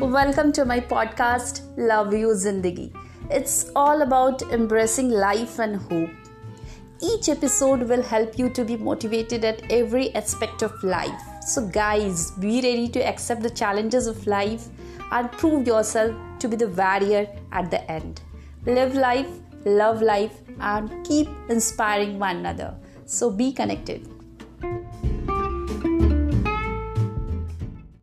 Welcome to my podcast, Love You Zindagi. It's all about embracing life and hope. Each episode will help you to be motivated at every aspect of life. So, guys, be ready to accept the challenges of life and prove yourself to be the warrior at the end. Live life, love life, and keep inspiring one another. So, be connected.